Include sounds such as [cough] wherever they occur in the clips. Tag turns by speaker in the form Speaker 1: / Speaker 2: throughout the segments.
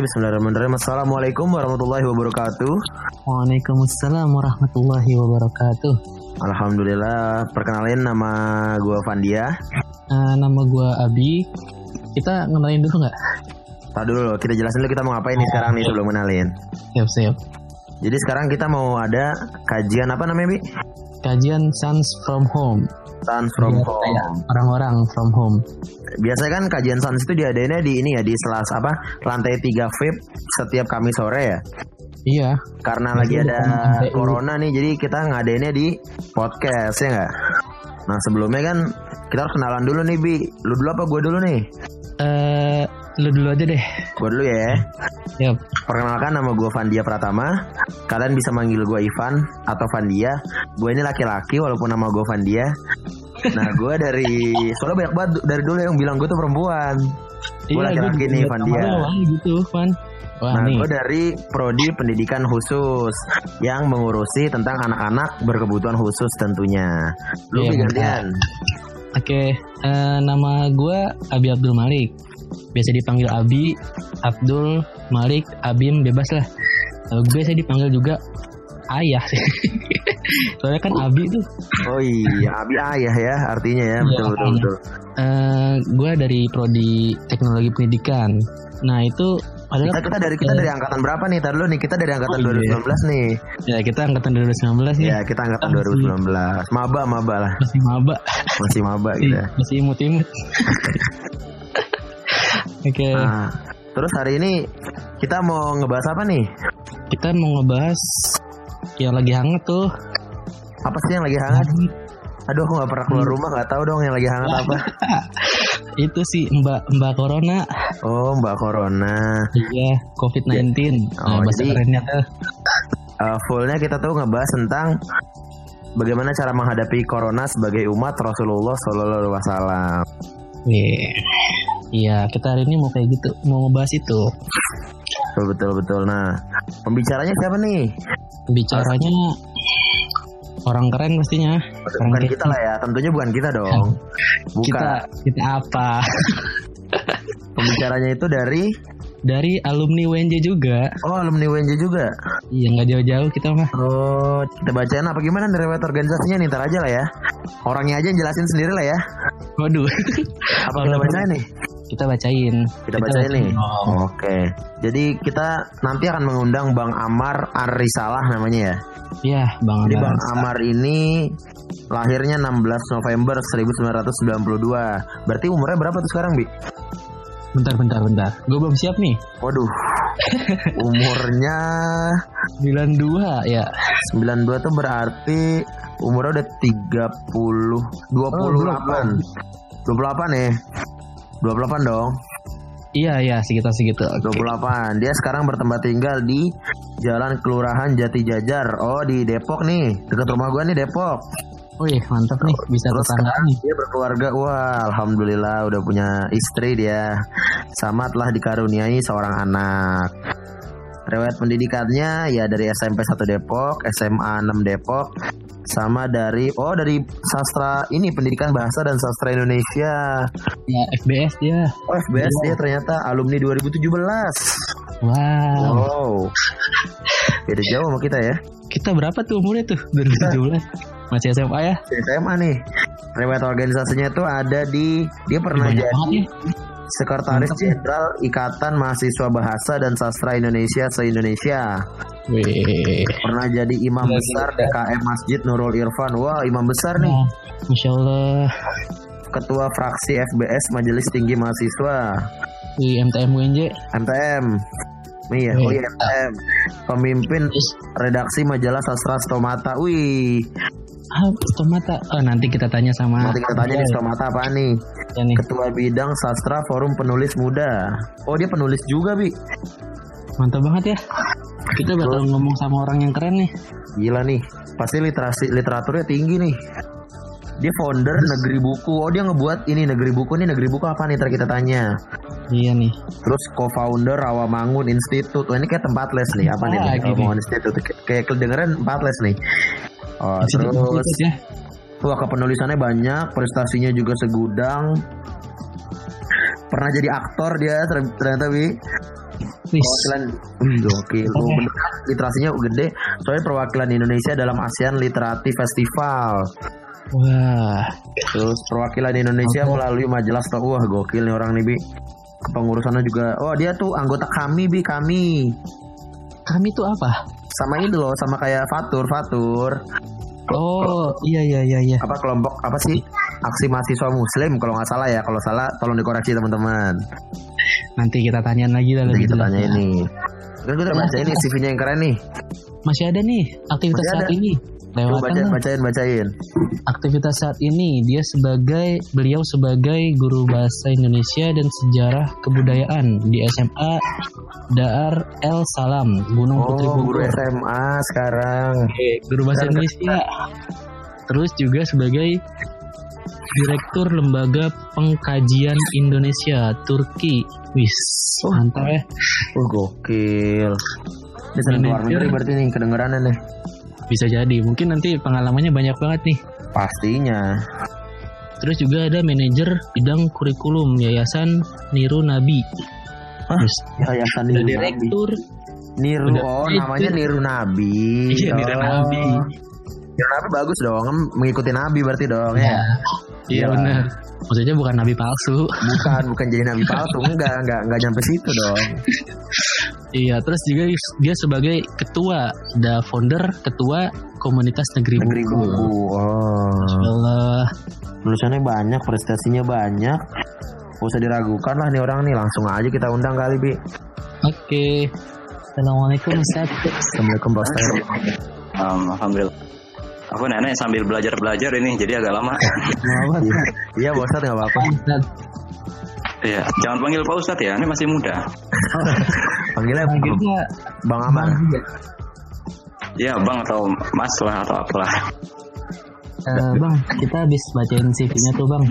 Speaker 1: Bismillahirrahmanirrahim. Assalamualaikum warahmatullahi wabarakatuh.
Speaker 2: Waalaikumsalam warahmatullahi wabarakatuh.
Speaker 1: Alhamdulillah, perkenalin nama gue Vandia.
Speaker 2: Uh, nama gue Abi. Kita kenalin dulu nggak?
Speaker 1: Tadi dulu, kita jelasin dulu kita mau ngapain nih sekarang nih sebelum kenalin.
Speaker 2: Siap, siap.
Speaker 1: Jadi sekarang kita mau ada kajian apa namanya, Bi?
Speaker 2: Kajian Sons from Home.
Speaker 1: Sons from
Speaker 2: Biar
Speaker 1: Home.
Speaker 2: Orang-orang from home.
Speaker 1: Biasanya kan kajian Sons itu diadainnya di ini ya di selas apa lantai 3 VIP setiap Kamis sore ya.
Speaker 2: Iya.
Speaker 1: Karena lagi ada corona nih, jadi kita ngadainnya di podcast ya nggak? Nah sebelumnya kan kita harus kenalan dulu nih Bi. Lu dulu apa gue dulu nih?
Speaker 2: Eh, lu dulu aja deh.
Speaker 1: Gue dulu ya.
Speaker 2: Siap.
Speaker 1: Perkenalkan nama gue Vandia Pratama. Kalian bisa manggil gue Ivan atau Vandia. Gue ini laki-laki walaupun nama gue Vandia. Nah gue dari soalnya banyak banget dari dulu yang bilang gue tuh perempuan. Gue laki-laki
Speaker 2: juga
Speaker 1: nih, Van Dia.
Speaker 2: lu, Wah, gitu, Van. Wah,
Speaker 1: Nah gue dari Prodi Pendidikan Khusus yang mengurusi tentang anak-anak berkebutuhan khusus tentunya. Lu
Speaker 2: Iya,
Speaker 1: gantian.
Speaker 2: Oke, eh, nama gue Abi Abdul Malik. Biasa dipanggil Abi, Abdul, Malik, Abim, bebas lah. Eh, biasa dipanggil juga ayah sih. [laughs] Soalnya kan Abi tuh.
Speaker 1: Oh iya, Abi ayah ya artinya ya, betul
Speaker 2: Iya,
Speaker 1: betul
Speaker 2: ayah.
Speaker 1: betul.
Speaker 2: Eh, gue dari prodi teknologi pendidikan. Nah itu adalah
Speaker 1: Kita kita dari kita dari angkatan berapa nih? Tadi lu nih kita dari angkatan
Speaker 2: Oh, iya.
Speaker 1: 2019 nih.
Speaker 2: ya kita angkatan 2019 nih.
Speaker 1: Ya kita angkatan
Speaker 2: Masih-
Speaker 1: 2019. Maba maba lah,
Speaker 2: Masih maba,
Speaker 1: masih maba gitu ya.
Speaker 2: masih imut-imut. [laughs] Oke,
Speaker 1: Nah, terus hari ini kita mau ngebahas apa nih?
Speaker 2: kita mau ngebahas yang lagi hangat tuh.
Speaker 1: Apa sih yang lagi hangat? Aduh, aku nggak pernah keluar rumah, nggak tahu dong yang lagi hangat apa. [laughs]
Speaker 2: Itu sih Mbak Mbak Corona.
Speaker 1: Oh, Mbak Corona.
Speaker 2: Iya, COVID-19. Nah,
Speaker 1: Oh,
Speaker 2: bahasa
Speaker 1: jadi-
Speaker 2: kerennya tuh.
Speaker 1: Uh, fullnya kita tuh ngebahas tentang bagaimana cara menghadapi Corona sebagai umat Rasulullah Shallallahu Alaihi Wasallam.
Speaker 2: Iya. Iya, kita hari ini mau kayak gitu, mau ngebahas itu.
Speaker 1: Betul betul betul. Nah, pembicaranya siapa nih?
Speaker 2: Bicaranya orang keren pastinya. Orang
Speaker 1: Bukan
Speaker 2: keren.
Speaker 1: kita lah ya, tentunya bukan kita dong. Bukan.
Speaker 2: Kita kita apa? [laughs]
Speaker 1: Pembicaranya itu dari
Speaker 2: Dari alumni UNJ juga.
Speaker 1: oh alumni UNJ juga.
Speaker 2: Iya, nggak jauh-jauh kita mah.
Speaker 1: Oh, kita bacain apa gimana nih riwayat organisasinya nih ntar aja lah ya. Orangnya aja yang jelasin sendiri lah ya.
Speaker 2: Waduh.
Speaker 1: Apa kita bacain nih?
Speaker 2: Kita bacain.
Speaker 1: Kita bacain nih.
Speaker 2: Oh.
Speaker 1: Oke. Jadi kita nanti akan mengundang Bang Amar Arisalah namanya ya.
Speaker 2: Iya, Bang
Speaker 1: Jadi Bang
Speaker 2: Amar.
Speaker 1: Amar ini lahirnya 16 November 1992. Berarti umurnya berapa tuh sekarang, Bi?
Speaker 2: Bentar, bentar, bentar. Gue belum siap nih.
Speaker 1: Waduh. [laughs] Umurnya
Speaker 2: 92 ya.
Speaker 1: 92 tuh berarti umurnya udah 30 28. 28 nih. 28 dong.
Speaker 2: Iya, iya, sekitar segitu. Oke.
Speaker 1: 28. Dia sekarang bertempat tinggal di Jalan Kelurahan Jati Jajar. Oh, di Depok nih. Dekat rumah gua nih Depok.
Speaker 2: Wih, mantap nih, bisa
Speaker 1: Terus
Speaker 2: nih.
Speaker 1: dia berkeluarga. Wah, alhamdulillah udah punya istri dia. Sama telah dikaruniai seorang anak. Riwayat pendidikannya ya dari SMP 1 Depok, SMA 6 Depok, sama dari oh dari sastra ini pendidikan bahasa dan sastra Indonesia.
Speaker 2: Ya, FBS dia.
Speaker 1: Oh, FBS dia ternyata alumni 2017.
Speaker 2: Wow.
Speaker 1: Wow. Beda jauh sama kita ya.
Speaker 2: Kita berapa tuh umurnya tuh? 2017. Masih SMA ya?
Speaker 1: SMA nih. Riwayat organisasinya tuh ada di dia pernah
Speaker 2: Banyak
Speaker 1: jadi
Speaker 2: banget ya.
Speaker 1: Sekretaris
Speaker 2: ya.
Speaker 1: Jenderal Ikatan Mahasiswa Bahasa dan Sastra Indonesia se-Indonesia.
Speaker 2: Wih.
Speaker 1: Pernah jadi imam
Speaker 2: Gila,
Speaker 1: besar
Speaker 2: gila.
Speaker 1: DKM Masjid Nurul Irfan. Wah, imam besar nih.
Speaker 2: Nah, Masya Allah.
Speaker 1: Ketua fraksi FBS Majelis Tinggi Mahasiswa.
Speaker 2: Di MTM UNJ.
Speaker 1: MTM. Iya, oh iya MTM. Pemimpin redaksi majalah Sastra Stomata. Wih,
Speaker 2: ah, stomata. Oh, nanti kita tanya sama.
Speaker 1: nanti kita tanya nih Stomata apa nih?
Speaker 2: Ya nih,
Speaker 1: Ketua Bidang Sastra Forum Penulis Muda. Oh, dia penulis juga, Bi.
Speaker 2: mantap banget ya. Kita bakal ngomong sama orang yang keren nih.
Speaker 1: Gila nih, pasti literasi literaturnya tinggi nih. Dia founder Negeri Buku. Oh dia ngebuat ini Negeri Buku nih Negeri Buku apa nih? Ntar kita tanya.
Speaker 2: Iya nih.
Speaker 1: Terus co-founder Rawamangun Institute. Wah ini kayak tempat les nih. Apa nih?
Speaker 2: Ah,
Speaker 1: nih? Rawamangun Institute. Kayak- Kayak kedengeran tempat les nih.
Speaker 2: Institut
Speaker 1: terus
Speaker 2: ya.
Speaker 1: wah kepenulisannya banyak, prestasinya juga segudang. Pernah jadi aktor dia ter- ternyata Wi. Perwakilan. Oh,
Speaker 2: Oke.
Speaker 1: bener kan? Literasinya gede. Soalnya perwakilan Indonesia dalam ASEAN Literati Festival.
Speaker 2: Wah,
Speaker 1: Terus perwakilan Indonesia
Speaker 2: Oke.
Speaker 1: melalui majelis wah gokil nih orang nih bi. Kepengurusannya juga. Oh dia tuh anggota kami bi kami.
Speaker 2: Kami tuh apa?
Speaker 1: Sama ini loh sama kayak Fatur Fatur.
Speaker 2: Oh, iya iya iya iya.
Speaker 1: Apa kelompok apa sih? Aksi mahasiswa Muslim kalau nggak salah ya. Kalau salah tolong dikoreksi teman-teman.
Speaker 2: Nanti kita tanyain lagi lah lebih
Speaker 1: kita
Speaker 2: jelas
Speaker 1: tanya
Speaker 2: ya.
Speaker 1: ini. Kan kita baca ini CV-nya yang keren nih.
Speaker 2: Masih ada nih aktivitas
Speaker 1: Masih
Speaker 2: saat
Speaker 1: ada.
Speaker 2: ini. Lewatan
Speaker 1: bacain, bacain, bacain.
Speaker 2: aktivitas saat ini dia sebagai beliau sebagai guru bahasa Indonesia dan sejarah kebudayaan di SMA Dar El Salam Gunung Putri
Speaker 1: Oh, guru
Speaker 2: Bogor.
Speaker 1: SMA sekarang.
Speaker 2: Oke, guru bahasa
Speaker 1: Keren,
Speaker 2: Indonesia. Terus juga sebagai Direktur Lembaga Pengkajian Indonesia Turki. Wis,
Speaker 1: Oh.
Speaker 2: mantap ya.
Speaker 1: Oh, gokil. Sering luar negeri berarti nih kedengerannya nih.
Speaker 2: Bisa jadi. Mungkin nanti pengalamannya banyak banget nih.
Speaker 1: Pastinya.
Speaker 2: Terus juga ada manajer bidang kurikulum Yayasan Niru Nabi.
Speaker 1: Hah?
Speaker 2: Terus
Speaker 1: Yayasan Niru Nabi.
Speaker 2: direktur.
Speaker 1: Niru,
Speaker 2: Udah.
Speaker 1: oh namanya Niru Nabi.
Speaker 2: Iya, Niru
Speaker 1: Oh.
Speaker 2: Nabi.
Speaker 1: Niru Nabi bagus dong, mengikuti Nabi berarti dong ya.
Speaker 2: Iya
Speaker 1: Iya.
Speaker 2: benar. Maksudnya bukan nabi palsu.
Speaker 1: Bukan, bukan jadi Nabi palsu, enggak, enggak, enggak nyampe situ dong. [laughs]
Speaker 2: Iya, terus juga dia sebagai ketua, ada founder ketua komunitas negeri,
Speaker 1: Negeri
Speaker 2: buku.
Speaker 1: buku. Oh.
Speaker 2: Allah.
Speaker 1: Tulisannya banyak, prestasinya banyak. Gak usah diragukan lah nih orang nih, langsung aja kita undang kali, Bi.
Speaker 2: Oke. Assalamualaikum Ustaz.
Speaker 1: Assalamualaikum Bos.
Speaker 3: Um, Alhamdulillah. Aku nenek sambil belajar-belajar ini jadi agak lama.
Speaker 1: Iya, iya Bos Ter nggak apa-apa.
Speaker 2: Ustaz.
Speaker 3: Iya, jangan panggil Pak Ustadz ya, ini masih muda.
Speaker 1: Panggilnya
Speaker 2: Panggilnya
Speaker 1: Bang Amar.
Speaker 3: Ya, Bang atau Mas lah atau apalah.
Speaker 2: Eh, bang, kita habis bacain CV-nya tuh bang.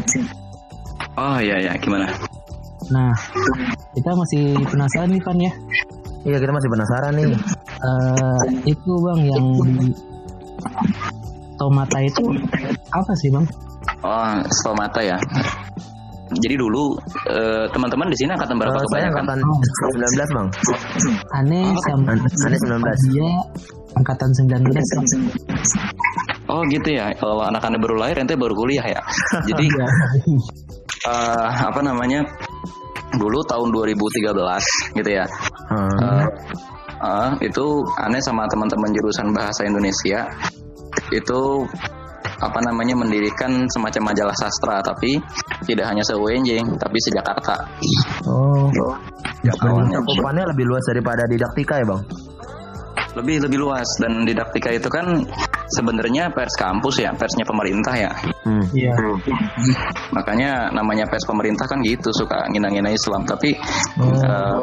Speaker 3: Oh iya ya, gimana?
Speaker 2: Nah, kita masih penasaran nih Pan ya.
Speaker 1: Iya, kita masih penasaran nih.
Speaker 2: Eh, itu bang yang di Tomata itu apa sih bang?
Speaker 3: Oh, stomata ya. Jadi dulu eh, teman-teman di sini angkatan berapa
Speaker 1: saya
Speaker 3: kebanyakan?
Speaker 1: angkatan 19, Bang.
Speaker 2: Aneh sama
Speaker 1: An- Aneh 19.
Speaker 2: dia angkatan 19 Bang.
Speaker 3: Oh gitu ya. Kalau anak-anak baru lahir ente baru kuliah ya. [laughs] Jadi eh, apa namanya? Dulu tahun 2013 gitu ya.
Speaker 1: Hmm.
Speaker 3: Eh, eh, itu aneh sama teman-teman jurusan bahasa Indonesia itu apa namanya mendirikan semacam majalah sastra tapi tidak hanya se UNJ tapi se Jakarta
Speaker 1: Oh.
Speaker 3: awalnya.
Speaker 1: Cakupannya lebih luas daripada didaktika ya, Bang?
Speaker 3: lebih lebih luas dan didaktika itu kan sebenarnya pers kampus ya persnya pemerintah ya
Speaker 1: Hmm.
Speaker 2: Iya.
Speaker 3: makanya namanya pers pemerintah kan gitu suka ngina-ngina Islam tapi eh,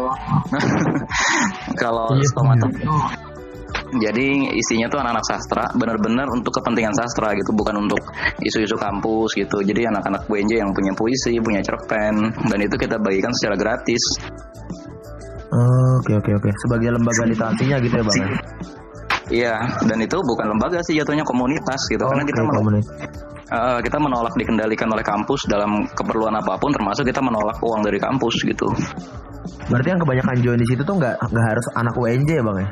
Speaker 3: [laughs] kalau
Speaker 2: Iya.
Speaker 3: stomata jadi isinya tuh anak-anak sastra benar-benar untuk kepentingan sastra gitu bukan untuk isu-isu kampus gitu jadi anak-anak UNJ yang punya puisi punya cerpen dan itu kita bagikan secara gratis
Speaker 1: Oke oke oke. Sebagai lembaga literasinya gitu ya, Bang? Ya?
Speaker 3: iya dan itu bukan lembaga sih jatuhnya komunitas gitu
Speaker 1: Oh,
Speaker 3: karena kita
Speaker 1: oke,
Speaker 3: menolak,
Speaker 1: komunitas.
Speaker 3: eh, kita menolak dikendalikan oleh kampus dalam keperluan apa pun termasuk kita menolak uang dari kampus gitu
Speaker 1: Berarti yang kebanyakan join di situ tuh nggak nggak harus anak UNJ ya, Bang ya?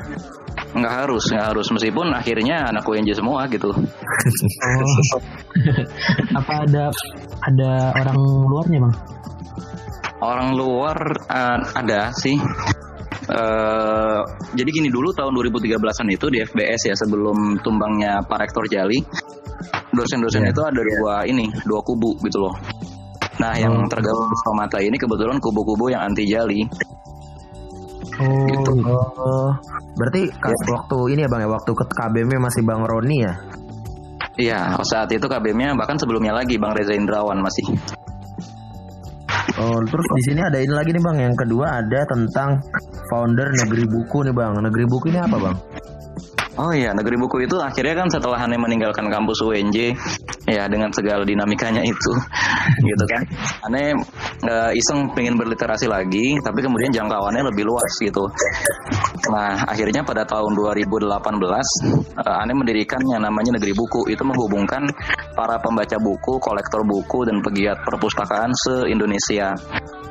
Speaker 3: nggak harus nggak harus meskipun akhirnya anak UNJ semua gitu
Speaker 2: Oh. [laughs] apa ada ada orang luarnya bang?
Speaker 3: orang luar eh, ada sih Eh, jadi gini dulu tahun 2013an itu di FBS ya sebelum tumbangnya Pak Rektor Jali dosen-dosen
Speaker 1: Iya.
Speaker 3: itu ada dua ini dua kubu gitu loh nah yang
Speaker 1: Oh.
Speaker 3: tergabung di Stomata ini kebetulan kubu-kubu yang anti Jali
Speaker 2: Oh,
Speaker 3: Gitu.
Speaker 1: Oh, berarti kas waktu ini ya bang ya waktu ke KBM masih bang Roni ya?
Speaker 3: Iya, saat itu KBM-nya bahkan sebelumnya lagi Bang Reza Indrawan masih.
Speaker 1: Oh, terus di sini ada ini lagi nih bang. Yang kedua ada tentang founder Negeri Buku nih bang. Negeri Buku ini apa bang?
Speaker 3: Oh iya, Negeri Buku itu akhirnya kan setelah Hane meninggalkan kampus UNJ, ya dengan segala dinamikanya itu, [laughs] gitu kan. Hane eh, iseng pengen berliterasi lagi, tapi kemudian jangkauannya lebih luas gitu. Nah, akhirnya pada tahun 2018, eh, Ane mendirikan yang namanya Negeri Buku. Itu menghubungkan para pembaca buku, kolektor buku, dan pegiat perpustakaan se-Indonesia.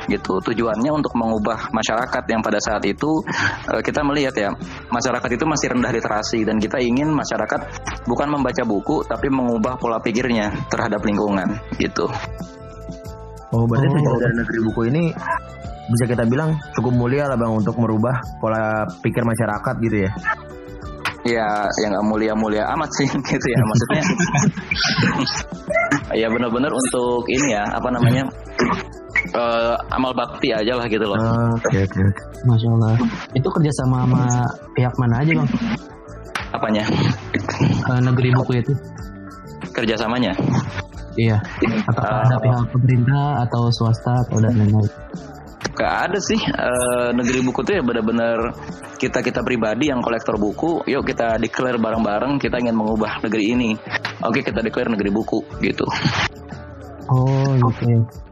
Speaker 3: gitu. Tujuannya untuk mengubah masyarakat yang pada saat itu uh, kita melihat ya masyarakat itu masih rendah literasi dan kita ingin masyarakat bukan membaca buku tapi mengubah pola pikirnya terhadap lingkungan gitu.
Speaker 1: Oh, berarti oh. dari negeri buku ini bisa kita bilang cukup mulia lah bang untuk merubah pola pikir masyarakat gitu ya
Speaker 3: ya yang nggak mulia-mulia amat sih [laughs] gitu ya maksudnya [laughs] ya benar-benar untuk ini ya apa namanya uh, amal bakti aja lah gitu loh.
Speaker 1: Ah, oke okay, oke. Okay.
Speaker 2: Masya Allah. Itu kerjasama sama pihak mana aja bang?
Speaker 3: Apanya?
Speaker 2: Uh, negeri buku itu.
Speaker 3: Kerjasamanya?
Speaker 2: Iya. Apakah uh, ada pihak pemerintah atau swasta atau dan lain-lain?
Speaker 3: Gak ada sih uh, negeri buku tuh ya benar-benar kita kita pribadi yang kolektor buku. Yuk kita declare bareng-bareng kita ingin mengubah negeri ini. Oke kita declare negeri buku gitu.
Speaker 2: Oh oke. Okay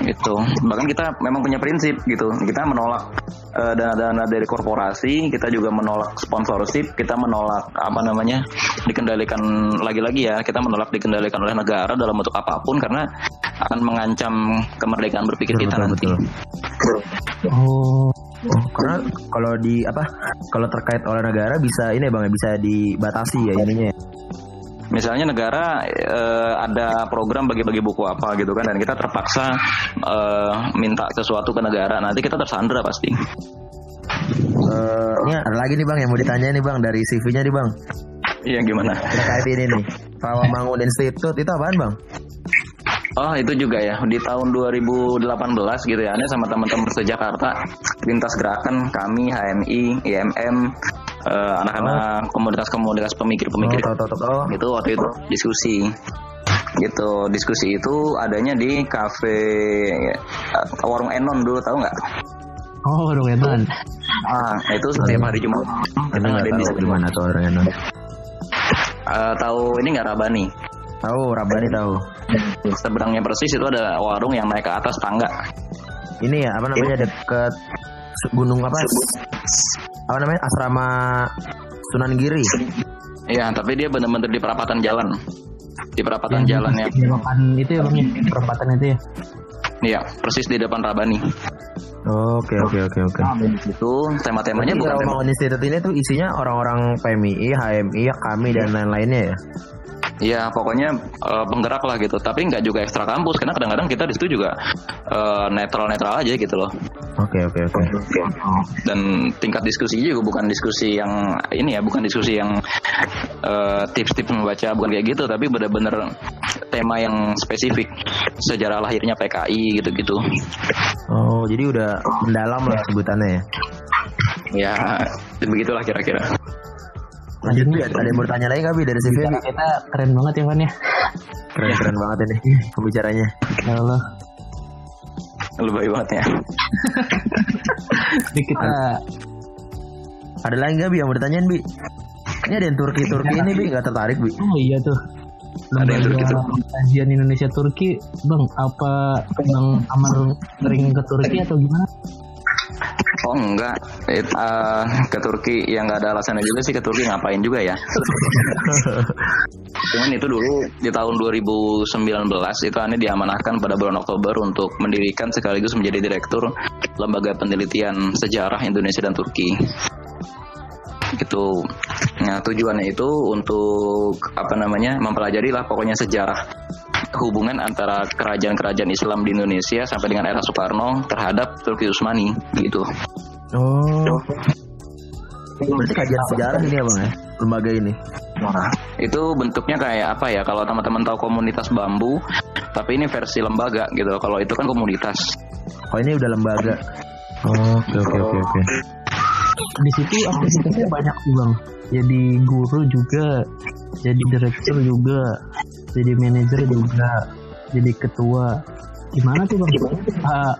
Speaker 3: gitu bahkan kita memang punya prinsip gitu kita menolak dana-dana dari korporasi kita juga menolak sponsorship kita menolak apa namanya dikendalikan lagi-lagi ya kita menolak dikendalikan oleh negara dalam bentuk apa pun karena akan mengancam kemerdekaan berpikir betul, kita betul, nanti betul.
Speaker 1: oh Oh, karena kalau di apa kalau terkait oleh negara bisa ini ya bang ya, bisa dibatasi ya ininya. Ya?
Speaker 3: misalnya negara uh, ada program bagi-bagi buku apa gitu kan dan kita terpaksa uh, minta sesuatu ke negara nanti kita tersandra pasti.
Speaker 1: Uh, ada lagi nih bang yang mau ditanya nih bang dari CV-nya nih bang.
Speaker 3: Iya gimana?
Speaker 1: Terkait ini nih Rawamangun [laughs] Institute itu apaan bang?
Speaker 3: Oh itu juga ya di tahun 2018 gitu ya, ini sama teman-teman sejakarta lintas gerakan kami HMI, IMM, uh, anak-anak oh. komunitas-komunitas pemikir-pemikir. Oh,
Speaker 1: oh.
Speaker 3: gitu waktu itu diskusi. Gitu diskusi itu adanya di kafe uh, warung Enon dulu tahu nggak?
Speaker 2: Oh warung Enon.
Speaker 3: Ah itu setiap hari Jumat.
Speaker 1: Kita nggak tahu di mana tuh warung Enon.
Speaker 3: Uh, tahu ini nggak Rabani?
Speaker 1: Tahu Rabani tahu.
Speaker 3: Seberangnya persis itu ada warung yang naik ke atas tangga.
Speaker 1: Ini ya apa namanya deket gunung apa apa namanya asrama Sunan Giri.
Speaker 3: Iya, tapi dia benar-benar di perapatan jalan. Di perapatan ya, jalan ya.
Speaker 2: Perapatan itu ya bang ya? Perapatan itu ya.
Speaker 3: Iya, persis di depan Rabani.
Speaker 1: Oke oke oke oke.
Speaker 3: Nah, itu tema-temanya bukan
Speaker 1: tema. Institute ini tuh isinya orang-orang PMI, HMI, kami dan lain-lainnya ya.
Speaker 3: Ya pokoknya uh, penggerak lah gitu. Tapi nggak juga ekstra kampus karena kadang-kadang kita di situ juga uh, netral-netral aja gitu loh.
Speaker 1: Oke oke oke.
Speaker 3: Dan tingkat diskusi juga bukan diskusi yang ini ya, bukan diskusi yang uh, tips-tips membaca bukan kayak gitu, tapi benar-benar tema yang spesifik sejarah lahirnya PKI gitu-gitu.
Speaker 1: Oh jadi udah mendalam lah sebutannya ya.
Speaker 3: Ya begitulah kira-kira.
Speaker 1: Lanjut ya, ada yang bertanya lagi nggak bi dari CV?
Speaker 2: Kita keren banget ya Van ya.
Speaker 1: Keren keren banget ini [laughs] pembicaranya.
Speaker 2: Ya Allah.
Speaker 3: Lebih banget ya. [laughs]
Speaker 2: Jadi kita
Speaker 1: ada lagi nggak bi yang bertanya bi? Ini ada yang Turki Turki ini bi nggak tertarik bi?
Speaker 2: Oh iya tuh. Lembaga ada yang Turki Kajian Indonesia Turki, bang apa bang Amar sering ke Turki atau gimana?
Speaker 3: Oh enggak, It, uh, ke Turki yang nggak ada alasannya juga sih ke Turki ngapain juga ya. [laughs] Cuman itu dulu di tahun 2019 itu Ani diamanahkan pada bulan Oktober untuk mendirikan sekaligus menjadi direktur lembaga penelitian sejarah Indonesia dan Turki. Gitu. Nah tujuannya itu untuk apa namanya mempelajari lah pokoknya sejarah hubungan antara kerajaan-kerajaan Islam di Indonesia sampai dengan era Soekarno terhadap Turki Utsmani gitu.
Speaker 1: Oh. Berarti kajian sejarah ini ya bang ya lembaga ini.
Speaker 3: Nah, itu bentuknya kayak apa ya? Kalau teman-teman tahu komunitas bambu, tapi ini versi lembaga gitu. Kalau itu kan komunitas.
Speaker 1: Oh ini udah lembaga. Oke oke oke oke.
Speaker 2: Di situ aktivitasnya banyak sih bang. Jadi guru juga, jadi direktur juga, jadi manajer juga jadi ketua. Gimana tuh bang? Ah,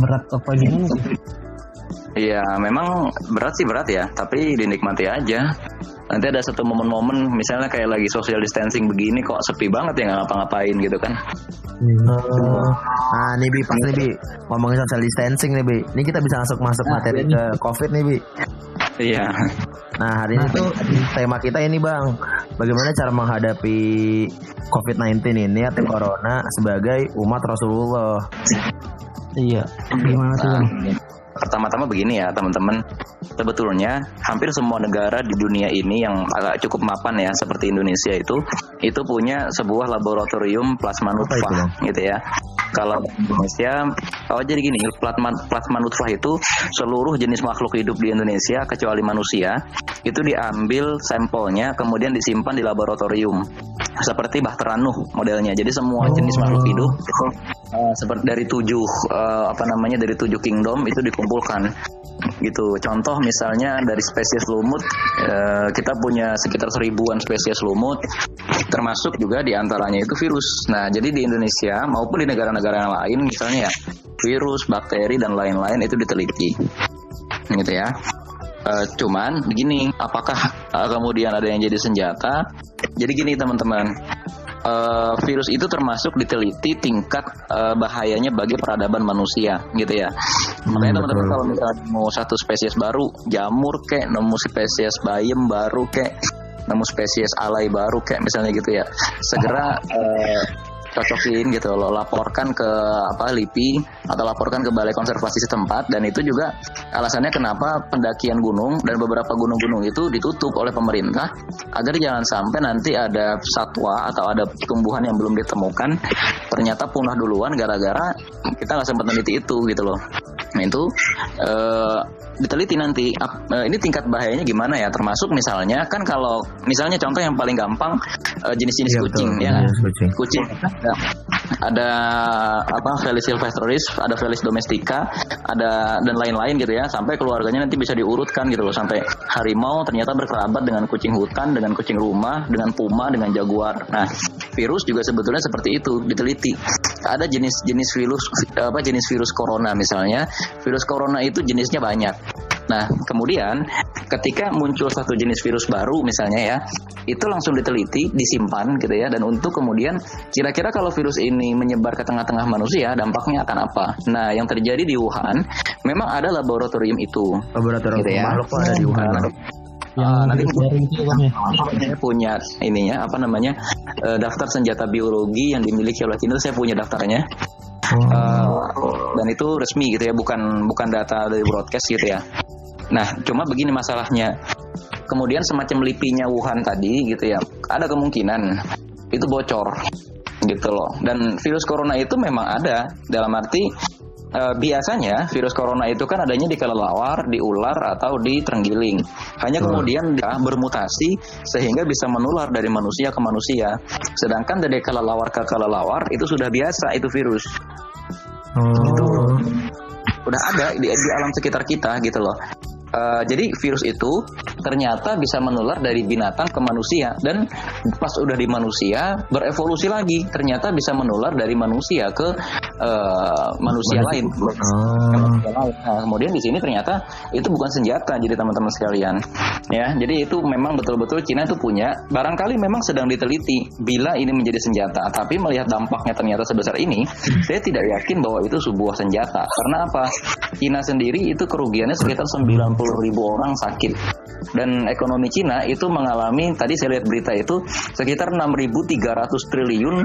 Speaker 2: berat apa gimana
Speaker 3: Iya, memang berat sih berat ya, tapi dinikmati aja. Nanti ada satu momen-momen, misalnya kayak lagi social distancing begini, kok sepi banget ya nggak ngapa-ngapain gitu kan?
Speaker 1: Uh, nah, nih bi, pas nih bi, ngomongin social distancing nih bi, ini kita bisa masuk masuk nah, materi ke COVID nih bi.
Speaker 3: Iya.
Speaker 1: Nah hari ini tuh tema kita ini bang, bagaimana cara menghadapi COVID-19 ini atau corona sebagai umat Rasulullah.
Speaker 2: Iya. Gimana tuh?
Speaker 3: Nah,
Speaker 2: Bang?
Speaker 3: Pertama-tama begini ya teman-teman. Sebetulnya hampir semua negara di dunia ini yang agak cukup mapan ya seperti Indonesia itu itu punya sebuah laboratorium plasma nutfah gitu ya. Kalau Indonesia oh jadi gini plasma plasma nutfah itu seluruh jenis makhluk hidup di Indonesia kecuali manusia itu diambil sampelnya kemudian disimpan di laboratorium. Seperti Bahtera Nuh modelnya. Jadi semua jenis makhluk hidup itu eh, seperti dari tujuh eh, apa namanya dari tujuh kingdom itu dikumpulkan gitu. Contoh misalnya dari spesies lumut eh, kita punya sekitar seribuan spesies lumut termasuk juga di antaranya itu virus. Nah jadi di Indonesia maupun di negara-negara yang lain misalnya ya virus bakteri dan lain-lain itu diteliti. Gitu ya. Eh, cuman begini apakah eh, kemudian ada yang jadi senjata? Jadi gini teman-teman Eh, virus itu termasuk diteliti tingkat eh, bahayanya bagi peradaban manusia gitu ya. Makanya teman-teman kalau misalnya mau satu spesies baru jamur kek nemu spesies bayem baru kek nemu spesies alay baru kayak misalnya gitu ya segera eh, [laughs] cocokin gitu loh laporkan ke apa LIPI atau laporkan ke balai konservasi setempat dan itu juga alasannya kenapa pendakian gunung dan beberapa gunung-gunung itu ditutup oleh pemerintah agar jangan sampai nanti ada satwa atau ada tumbuhan yang belum ditemukan. Ternyata punah duluan gara-gara kita nggak sempat meneliti itu gitu loh. Nah itu eh, diteliti nanti eh, ini tingkat bahayanya gimana ya? Termasuk misalnya kan kalau misalnya contoh yang paling gampang eh, jenis-jenis
Speaker 1: Iya,
Speaker 3: kucing
Speaker 1: betul,
Speaker 3: ya
Speaker 1: jenis kucing.
Speaker 3: kucing ada, ada apa Felis silvestris ada Felis domestica ada dan lain-lain gitu ya. Sampai keluarganya nanti bisa diurutkan gitu loh. Sampai harimau ternyata berkerabat dengan kucing hutan dengan kucing rumah dengan puma dengan jaguar. Nah virus juga sebetulnya seperti itu diteliti. Ada jenis-jenis virus apa jenis virus corona misalnya. Virus corona itu jenisnya banyak Nah, kemudian ketika muncul satu jenis virus baru misalnya ya, itu langsung diteliti, disimpan gitu ya, dan untuk kemudian kira-kira kalau virus ini menyebar ke tengah-tengah manusia, dampaknya akan apa? Nah, yang terjadi di Wuhan, memang ada laboratorium itu.
Speaker 1: Laboratorium
Speaker 3: Gitu ya.
Speaker 1: makhluk ada di Wuhan.
Speaker 3: Nah.
Speaker 2: Yang
Speaker 3: Ah, nanti
Speaker 2: ya.
Speaker 3: saya punya ininya apa namanya eh, daftar senjata biologi yang dimiliki oleh China saya punya daftarnya Eh, dan itu resmi gitu ya bukan bukan data dari broadcast gitu ya nah cuma begini masalahnya kemudian semacam lipinya Wuhan tadi gitu ya ada kemungkinan itu bocor gitu loh dan virus corona itu memang ada dalam arti eh, biasanya virus corona itu kan adanya di kelelawar, di ular atau di terenggiling. Hanya kemudian dia bermutasi sehingga bisa menular dari manusia ke manusia. Sedangkan dari kelelawar ke kelelawar itu sudah biasa itu virus.
Speaker 1: Oh.
Speaker 3: Udah ada di, di alam sekitar kita gitu loh. Eh, jadi virus itu ternyata bisa menular dari binatang ke manusia. Dan pas udah di manusia berevolusi lagi. Ternyata bisa menular dari manusia ke eh, manusia lain. Manusia lain. Nah, kemudian di sini ternyata itu bukan senjata jadi teman-teman sekalian. Ya jadi itu memang betul-betul Cina itu punya barangkali memang sedang diteliti bila ini menjadi senjata. Tapi melihat dampaknya ternyata sebesar ini saya tidak yakin bahwa itu sebuah senjata. Karena apa? Cina sendiri itu kerugiannya sekitar 90 ribu orang sakit. Dan ekonomi Cina itu mengalami tadi saya lihat berita itu sekitar 6.300 triliun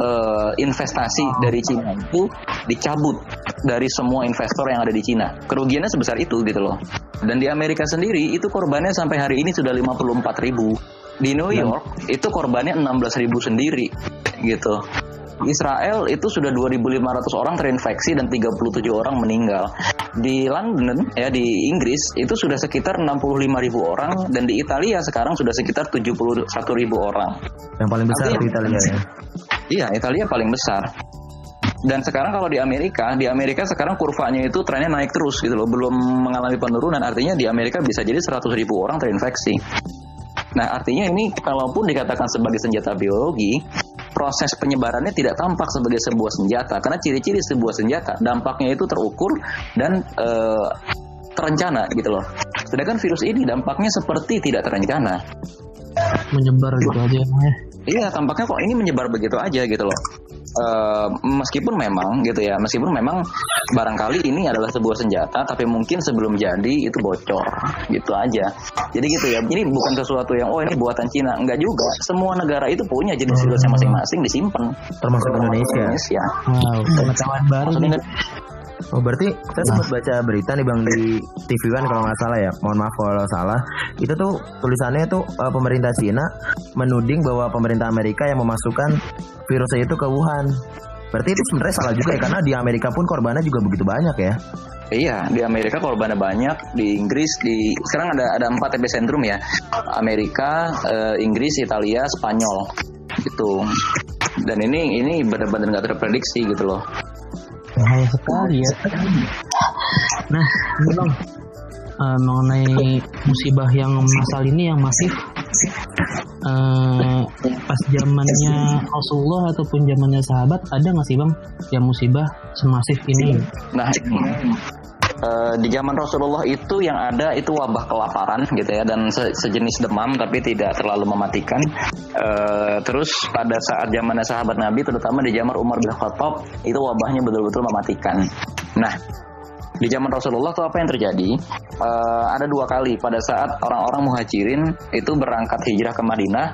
Speaker 3: eh, investasi dari Cina itu dicabut dari semua investor yang ada di Cina. Kerugiannya sebesar itu gitu loh. Dan di Amerika sendiri itu korbannya sampai hari ini sudah 54 ribu. Di New York itu korbannya 16 ribu sendiri gitu. Israel itu sudah 2.500 orang terinfeksi dan 37 orang meninggal. Di London ya di Inggris itu sudah sekitar 65.000 orang dan di Italia sekarang sudah sekitar 71.000 orang.
Speaker 1: Yang paling besar
Speaker 3: Artinya-
Speaker 1: di Italia ya.
Speaker 3: Iya, Italia paling besar. Dan sekarang kalau di Amerika, di Amerika sekarang kurvanya itu trennya naik terus gitu loh, belum mengalami penurunan. Artinya di Amerika bisa jadi 100 ribu orang terinfeksi. Nah, artinya ini kalaupun dikatakan sebagai senjata biologi, proses penyebarannya tidak tampak sebagai sebuah senjata karena ciri-ciri sebuah senjata dampaknya itu terukur dan eh, terencana gitu loh. Sedangkan virus ini dampaknya seperti tidak terencana.
Speaker 2: menyebar gitu aja ya.
Speaker 3: Iya, tampaknya kok ini menyebar begitu aja gitu loh. Eh, meskipun memang gitu ya, meskipun memang barangkali ini adalah sebuah senjata, tapi mungkin sebelum jadi itu bocor, gitu aja. Jadi gitu ya, ini bukan sesuatu yang oh ini buatan Cina, enggak juga. Semua negara itu punya jenis virusnya masing-masing disimpan.
Speaker 1: Termasuk Indonesia.
Speaker 3: Indonesia.
Speaker 2: Wow, pengetahuan baru.
Speaker 3: Maksudnya
Speaker 1: Oh berarti saya sempat baca berita nih bang di TV One kalau nggak salah ya, mohon maaf kalau salah. Itu tuh tulisannya tuh uh, pemerintah Cina menuding bahwa pemerintah Amerika yang memasukkan virusnya itu ke Wuhan. Berarti itu sebenarnya salah juga ya karena di Amerika pun korbannya juga begitu banyak ya.
Speaker 3: Iya, di Amerika korbannya banyak, di Inggris di sekarang ada ada empat epicentrum ya, Amerika, eh, Inggris, Italia, Spanyol, gitu. Dan ini ini benar-benar nggak terprediksi gitu loh.
Speaker 2: Bahaya sekali ya. Nah, ini bang eh, mengenai musibah yang masal ini yang masif eh, pas zamannya Rasulullah ataupun zamannya sahabat ada nggak sih bang yang musibah semasif ini?
Speaker 3: Nah, eh, di zaman Rasulullah itu yang ada itu wabah kelaparan gitu ya dan se- sejenis demam tapi tidak terlalu mematikan. Eh, terus pada saat zamannya sahabat Nabi terutama di zaman Umar bin Khattab itu wabahnya betul-betul mematikan. Nah, di zaman Rasulullah tuh apa yang terjadi? Eh, ada dua kali pada saat orang-orang muhajirin itu berangkat hijrah ke Madinah.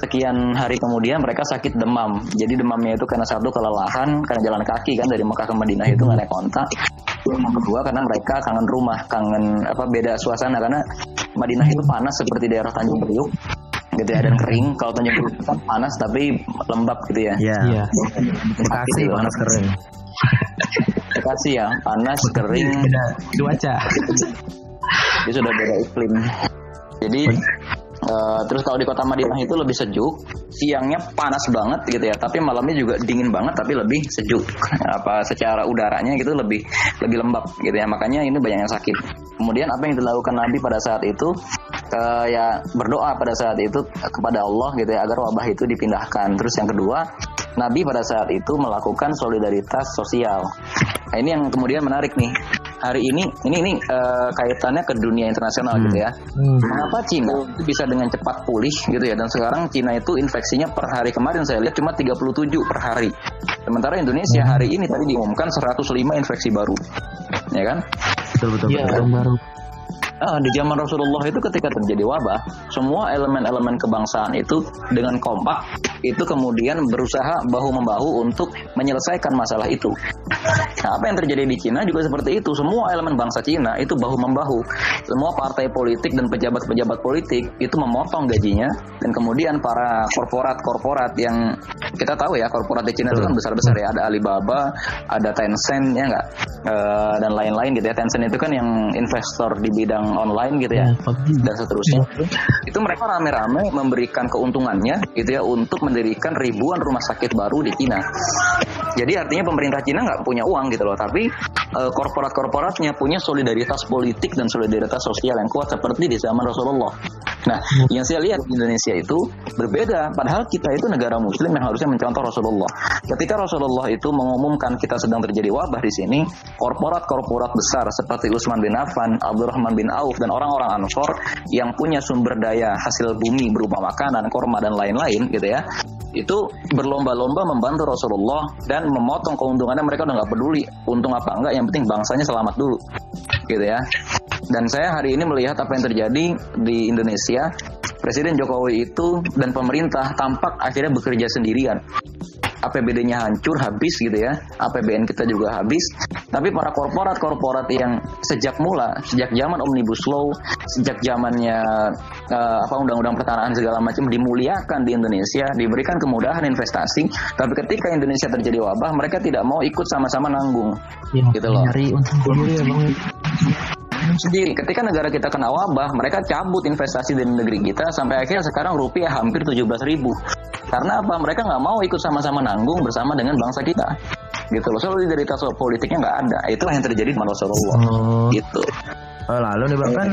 Speaker 3: Sekian hari kemudian mereka sakit demam. Jadi demamnya itu karena satu kelelahan, karena jalan kaki kan dari Mekah ke Madinah itu nggak naik kontak. Yang kedua karena mereka kangen rumah, kangen apa beda suasana karena Madinah itu panas seperti daerah Tanjung Priuk gitu ya dan kering. Kalau Tanjung Priuk kan panas tapi lembab gitu ya.
Speaker 1: Iya.
Speaker 2: Iya.
Speaker 1: Bekasi
Speaker 3: Gitu.
Speaker 1: panas kering.
Speaker 3: Bekasi ya, panas, kering,
Speaker 2: Beda cuaca.
Speaker 3: dia sudah beda iklim. Jadi eh, terus kalau di kota Madinah itu lebih sejuk, siangnya panas banget gitu ya, tapi malamnya juga dingin banget tapi lebih sejuk. [laughs] Apa secara udaranya gitu lebih lebih lembab gitu ya. Makanya ini banyak yang sakit. Kemudian apa yang dilakukan Nabi pada saat itu eh, ya berdoa pada saat itu kepada Allah gitu ya agar wabah itu dipindahkan. Terus yang kedua, Nabi pada saat itu melakukan solidaritas sosial. Nah, ini yang kemudian menarik nih. Hari ini ini ini eh, kaitannya ke dunia internasional
Speaker 1: Hmm.
Speaker 3: gitu ya.
Speaker 2: Hmm.
Speaker 3: Mengapa Cina itu bisa dengan cepat pulih gitu ya dan sekarang Cina itu infeksinya per hari kemarin saya lihat cuma 37 per hari. Sementara Indonesia hari ini tadi diumumkan 105 infeksi baru. Ya kan?
Speaker 1: Betul betul. Betul.
Speaker 2: baru.
Speaker 3: Ah, di zaman Rasulullah itu ketika terjadi wabah, semua elemen-elemen kebangsaan itu dengan kompak itu kemudian berusaha bahu membahu untuk menyelesaikan masalah itu. Nah, apa yang terjadi di Cina juga seperti itu. Semua elemen bangsa Cina itu bahu membahu. Semua partai politik dan pejabat-pejabat politik itu memotong gajinya dan kemudian para korporat-korporat yang kita tahu ya korporat di Cina itu kan besar-besar ya. Ada Alibaba, ada Tencent ya enggak Eh, dan lain-lain gitu ya. Tencent itu kan yang investor di bidang online gitu ya
Speaker 2: Ya, PUBG.
Speaker 3: dan seterusnya. Itu mereka rame-rame memberikan keuntungannya gitu ya untuk mendirikan ribuan rumah sakit baru di Cina jadi artinya pemerintah Cina nggak punya uang gitu loh tapi eh, korporat-korporatnya punya solidaritas politik dan solidaritas sosial yang kuat seperti di zaman Rasulullah. Nah yang saya lihat di Indonesia itu berbeda. Padahal kita itu negara muslim yang harusnya mencontoh Rasulullah. Ketika Rasulullah itu mengumumkan kita sedang terjadi wabah di sini korporat-korporat besar seperti Utsman bin Affan, Abdurrahman bin Auf dan orang-orang Ansor yang punya sumber daya hasil bumi berupa makanan, korma dan lain-lain gitu ya. Itu berlomba-lomba membantu Rasulullah dan memotong keuntungannya mereka udah nggak peduli untung apa enggak yang penting bangsanya selamat dulu gitu ya. Dan saya hari ini melihat apa yang terjadi di Indonesia Presiden Jokowi itu dan pemerintah tampak akhirnya bekerja sendirian. APBD-nya hancur habis gitu ya, APBN kita juga habis. Tapi para korporat-korporat yang sejak mula, sejak zaman omnibus law, sejak zamannya eh, apa undang-undang pertanahan segala macam dimuliakan di Indonesia, diberikan kemudahan investasi. Tapi ketika Indonesia terjadi wabah, mereka tidak mau ikut sama-sama nanggung
Speaker 2: Ya,
Speaker 3: Gitu loh.
Speaker 2: nyari untung sendiri ya bang.
Speaker 3: Sendiri. Ketika negara kita kena wabah, mereka cabut investasi dari negeri kita sampai akhirnya sekarang rupiah hampir 17 ribu. Karena apa? Mereka nggak mau ikut sama-sama nanggung bersama dengan bangsa kita. Gitu loh. Solidaritas politiknya nggak ada. Itulah yang terjadi di Rasulullah.
Speaker 1: Oh.
Speaker 3: Gitu.
Speaker 1: Oh, lalu nih bang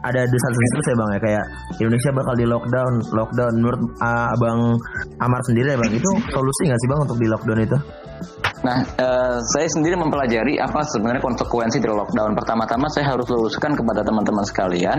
Speaker 1: ada desas-desus ya bang ya kayak Indonesia bakal di lockdown, lockdown. Menurut ah, abang Amar sendiri ya bang itu solusi nggak sih bang untuk di lockdown itu?
Speaker 3: Nah, eh, saya sendiri mempelajari apa sebenarnya konsekuensi dari lockdown. Pertama-tama saya harus luruskan kepada teman-teman sekalian,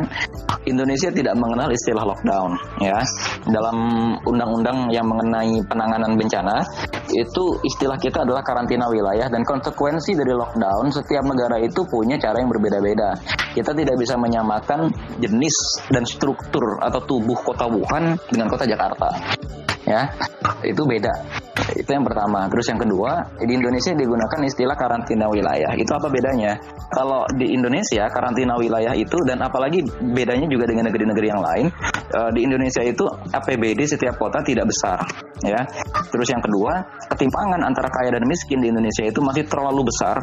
Speaker 3: Indonesia tidak mengenal istilah lockdown, ya. Dalam undang-undang yang mengenai penanganan bencana, itu istilah kita adalah karantina wilayah dan konsekuensi dari lockdown setiap negara itu punya cara yang berbeda-beda. Kita tidak bisa menyamakan jenis dan struktur atau tubuh kota Wuhan dengan kota Jakarta. Ya itu beda Itu yang pertama. Terus yang kedua, di Indonesia digunakan istilah karantina wilayah. Itu apa bedanya? Kalau di Indonesia karantina wilayah itu dan apalagi bedanya juga dengan negeri-negeri yang lain, eh, di Indonesia itu APBD setiap kota tidak besar, ya. Terus yang kedua, ketimpangan antara kaya dan miskin di Indonesia itu masih terlalu besar.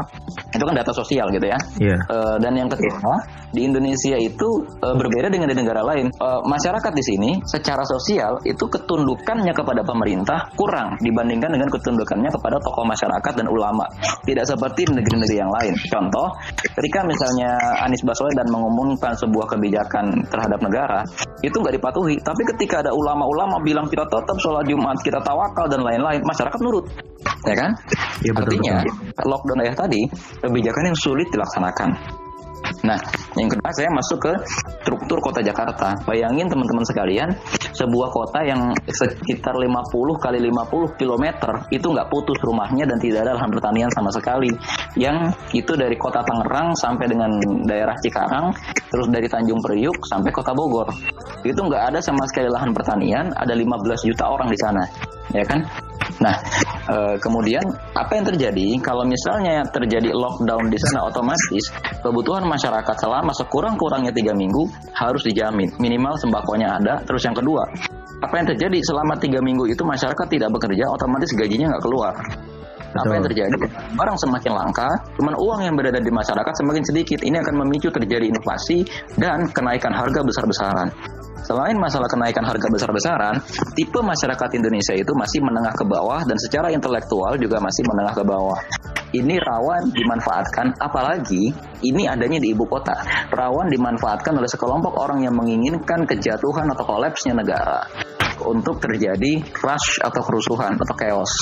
Speaker 3: Itu kan data sosial gitu ya.
Speaker 1: Iya.
Speaker 3: Eh, dan yang ketiga, di Indonesia itu eh, berbeda dengan di negara lain. Eh, masyarakat di sini secara sosial itu ketundukannya kepada pemerintah kurang dibandingkan dengan ketundukannya kepada tokoh masyarakat dan ulama. Tidak seperti negeri-negeri yang lain. Contoh, ketika misalnya Anies Baswedan mengumumkan sebuah kebijakan terhadap negara, itu nggak dipatuhi. Tapi ketika ada ulama-ulama bilang kita tetap sholat Jumat, kita tawakal dan lain-lain, masyarakat nurut, ya kan?
Speaker 1: Iya, betul,
Speaker 3: Artinya lockdown ayah tadi kebijakan yang sulit dilaksanakan. Nah, yang kedua saya masuk ke struktur kota Jakarta. Bayangin teman-teman sekalian, sebuah kota yang sekitar 50 kali 50 km itu nggak putus rumahnya dan tidak ada lahan pertanian sama sekali. Yang itu dari kota Tangerang sampai dengan daerah Cikarang, terus dari Tanjung Priuk sampai kota Bogor. Itu nggak ada sama sekali lahan pertanian, ada 15 juta orang di sana, ya kan? Nah, eh, kemudian apa yang terjadi kalau misalnya terjadi lockdown di sana otomatis kebutuhan masyarakat selama sekurang-kurangnya tiga minggu harus dijamin minimal sembakonya ada. Terus yang kedua, apa yang terjadi selama tiga minggu itu masyarakat tidak bekerja otomatis gajinya nggak keluar. Apa yang terjadi? Barang semakin langka, cuman uang yang berada di masyarakat semakin sedikit. Ini akan memicu terjadi inflasi dan kenaikan harga besar-besaran. Selain masalah kenaikan harga besar-besaran, tipe masyarakat Indonesia itu masih menengah ke bawah dan secara intelektual juga masih menengah ke bawah. Ini rawan dimanfaatkan, apalagi ini adanya di ibu kota. Rawan dimanfaatkan oleh sekelompok orang yang menginginkan kejatuhan atau kolapsnya negara untuk terjadi rush atau kerusuhan atau chaos.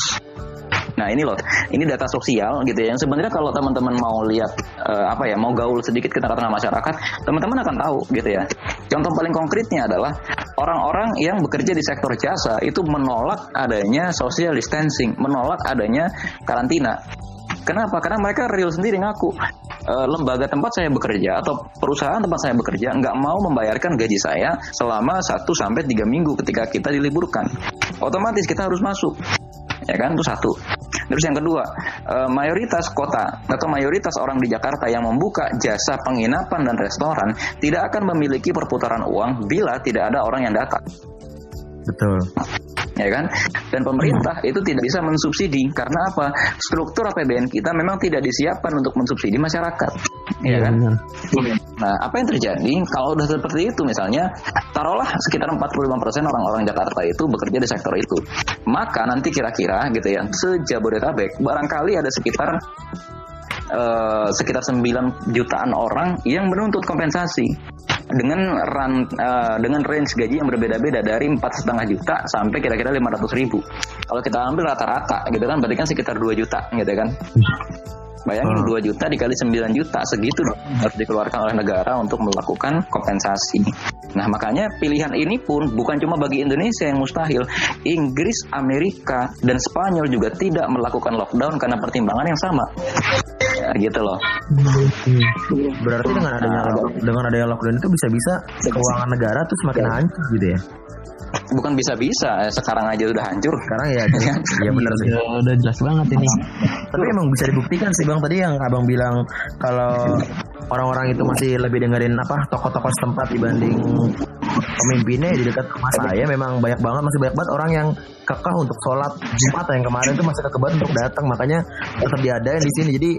Speaker 3: Nah ini loh, ini data sosial gitu ya. Yang sebenarnya kalau teman-teman mau lihat eh, apa ya, mau gaul sedikit ke tengah-tengah masyarakat, teman-teman akan tahu gitu ya. Contoh paling konkretnya adalah orang-orang yang bekerja di sektor jasa itu menolak adanya social distancing, menolak adanya karantina. Kenapa? Karena mereka real sendiri ngaku e, lembaga tempat saya bekerja atau perusahaan tempat saya bekerja nggak mau membayarkan gaji saya selama 1 sampai tiga minggu ketika kita diliburkan. Otomatis kita harus masuk ya kan? Itu satu. Terus yang kedua eh, mayoritas kota atau mayoritas orang di Jakarta yang membuka jasa penginapan dan restoran tidak akan memiliki perputaran uang bila tidak ada orang yang datang.
Speaker 1: Betul.
Speaker 3: ya kan? Dan pemerintah itu tidak bisa mensubsidi. Karena apa? Struktur APBN kita memang tidak disiapkan untuk mensubsidi masyarakat. Ya kan?
Speaker 2: Benar.
Speaker 3: Nah, apa yang terjadi kalau udah seperti itu misalnya, taruhlah sekitar 45% orang-orang Jakarta itu bekerja di sektor itu. Maka nanti kira-kira gitu ya, sejabodetabek barangkali ada sekitar eh, sekitar 9 jutaan orang yang menuntut kompensasi dengan ran, eh, dengan range gaji yang berbeda-beda dari empat setengah juta sampai kira-kira 500 ribu. Kalau kita ambil rata-rata gitu kan, berarti kan sekitar 2 juta gitu kan. Bayangin
Speaker 1: Hmm.
Speaker 3: 2 juta dikali 9 juta segitu dong harus dikeluarkan oleh negara untuk melakukan kompensasi. Nah, makanya pilihan ini pun bukan cuma bagi Indonesia yang mustahil. Inggris, Amerika, dan Spanyol juga tidak melakukan lockdown karena pertimbangan yang sama. Ya, gitu loh.
Speaker 1: Berarti dengan adanya lock- dengan adanya lockdown itu bisa-bisa keuangan negara tuh semakin hancur gitu ya.
Speaker 3: Bukan bisa-bisa, eh, sekarang aja udah hancur.
Speaker 1: Sekarang ya, [laughs] ya benar sih.
Speaker 2: Ya, udah jelas banget ini.
Speaker 1: Tapi emang bisa dibuktikan sih bang. Tadi yang abang bilang kalau orang-orang itu masih lebih dengerin apa tokoh-tokoh setempat dibanding pemimpinnya di dekat rumah saya memang banyak banget masih banyak banget orang yang kekeh untuk sholat Jumat yang kemarin itu masih kekeh banget untuk datang. Makanya tetap diadain di sini. Jadi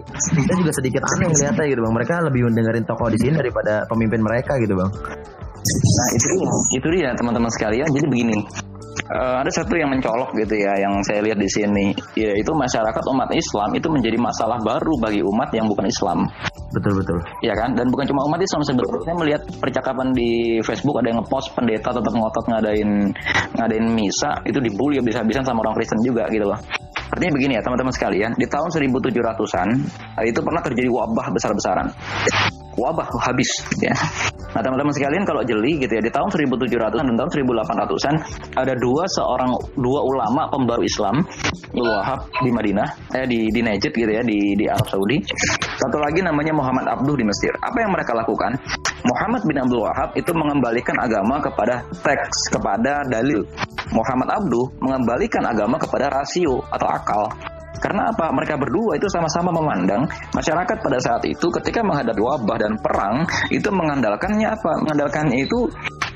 Speaker 1: kita juga sedikit aneh ngeliatnya gitu bang. Mereka lebih mendengarin tokoh di sini daripada pemimpin mereka gitu bang
Speaker 3: Nah itu dia, itu dia teman-teman sekalian. Jadi begini, eh, ada satu yang mencolok gitu ya, yang saya lihat di sini, yaitu masyarakat umat Islam itu menjadi masalah baru bagi umat yang bukan Islam,
Speaker 1: betul betul
Speaker 3: ya kan? Dan bukan cuma umat Islam sebenarnya saya melihat percakapan di Facebook ada yang ngepost pendeta tetap ngotot ngadain ngadain misa itu dibully habis-habisan sama orang Kristen juga gitu loh. Artinya begini ya teman-teman sekalian, di tahun 1700-an itu pernah terjadi wabah besar-besaran. Wabah habis ya. Nah teman-teman sekalian kalau jeli gitu ya di tahun 1700-an dan tahun 1800-an ada dua seorang dua ulama pembaru Islam Wahab di Madinah, eh di di Najd gitu ya di di Arab Saudi. Satu lagi namanya Muhammad Abduh di Mesir. Apa yang mereka lakukan? Muhammad bin Abdul Wahab itu mengembalikan agama kepada teks, kepada dalil. Muhammad Abduh mengembalikan agama kepada rasio atau akal. Karena apa? Mereka berdua itu sama-sama memandang masyarakat pada saat itu ketika menghadapi wabah dan perang itu mengandalkannya apa? Mengandalkannya itu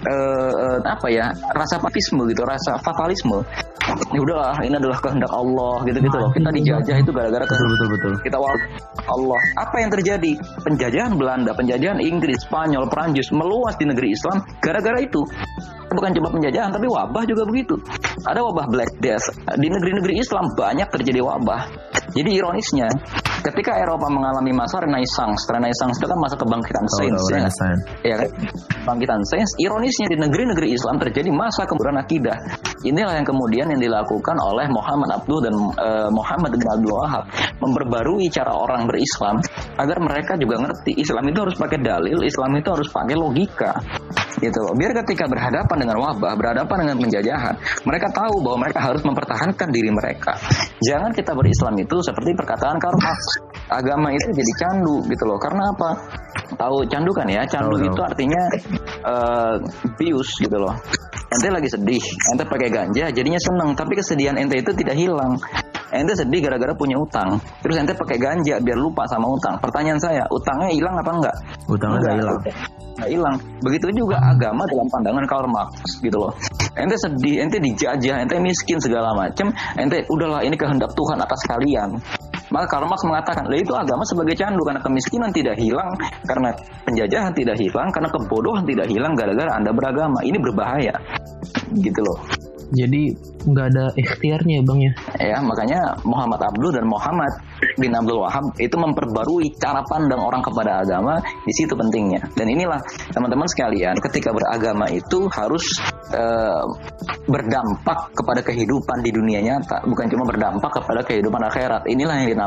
Speaker 3: eh, eh, apa ya? Rasa patisme gitu, rasa fatalisme. Ya udahlah, ini adalah kehendak Allah gitu-gitu loh. Kita dijajah itu gara-gara
Speaker 1: Betul betul betul.
Speaker 3: kita wal Allah. Apa yang terjadi? Penjajahan Belanda, penjajahan Inggris, Spanyol, Perancis meluas di negeri Islam gara-gara itu. Bukan cuma penjajahan, tapi wabah juga begitu. Ada wabah Black Death. Di negeri-negeri Islam banyak terjadi wabah. Jadi ironisnya, ketika Eropa mengalami masa Renaissance, Renaissance itu kan masa kebangkitan
Speaker 1: Tahu
Speaker 3: sains, ya. Ya kan? Bangkitan sains, ironisnya di negeri-negeri Islam terjadi masa kemudahan akidah. Inilah yang kemudian yang dilakukan oleh Muhammad Abdul dan eh, Muhammad bin Abdul Wahab memperbarui cara orang berislam agar mereka juga ngerti Islam itu harus pakai dalil, Islam itu harus pakai logika. Gitu loh. Biar ketika berhadapan dengan wabah, berhadapan dengan penjajahan, mereka tahu bahwa mereka harus mempertahankan diri mereka. Jangan kita berislam itu seperti perkataan Karl Marx. Agama itu jadi candu gitu loh. Karena apa? Tahu candu kan ya? Candu
Speaker 1: Tahu, tahu.
Speaker 3: itu artinya eh, bius gitu loh. Ente lagi sedih, ente pakai ganja, jadinya seneng, tapi kesedihan ente itu tidak hilang. Ente sedih gara-gara punya utang, terus ente pakai ganja biar lupa sama utang. Pertanyaan saya, utangnya hilang apa enggak?
Speaker 1: Utangnya nggak hilang.
Speaker 3: Nggak hilang. Begitu juga agama dalam pandangan Karl Marx gitu loh. Ente sedih, ente dijajah, ente miskin segala macem, ente udahlah ini kehendak Tuhan atas kalian. Maka Karl Marx mengatakan, lah itu agama sebagai candu karena kemiskinan tidak hilang, karena penjajahan tidak hilang, karena kebodohan tidak hilang gara-gara Anda beragama. Ini berbahaya. Gitu loh.
Speaker 2: Jadi nggak ada ikhtiarnya ya bang ya.
Speaker 3: Ya, makanya Muhammad Abdul dan Muhammad bin Abdul Wahab itu memperbarui cara pandang orang kepada agama di situ pentingnya. Dan inilah teman-teman sekalian, ketika beragama itu harus eh, berdampak kepada kehidupan di dunia nyata, bukan cuma berdampak kepada kehidupan akhirat. Inilah yang dinamakan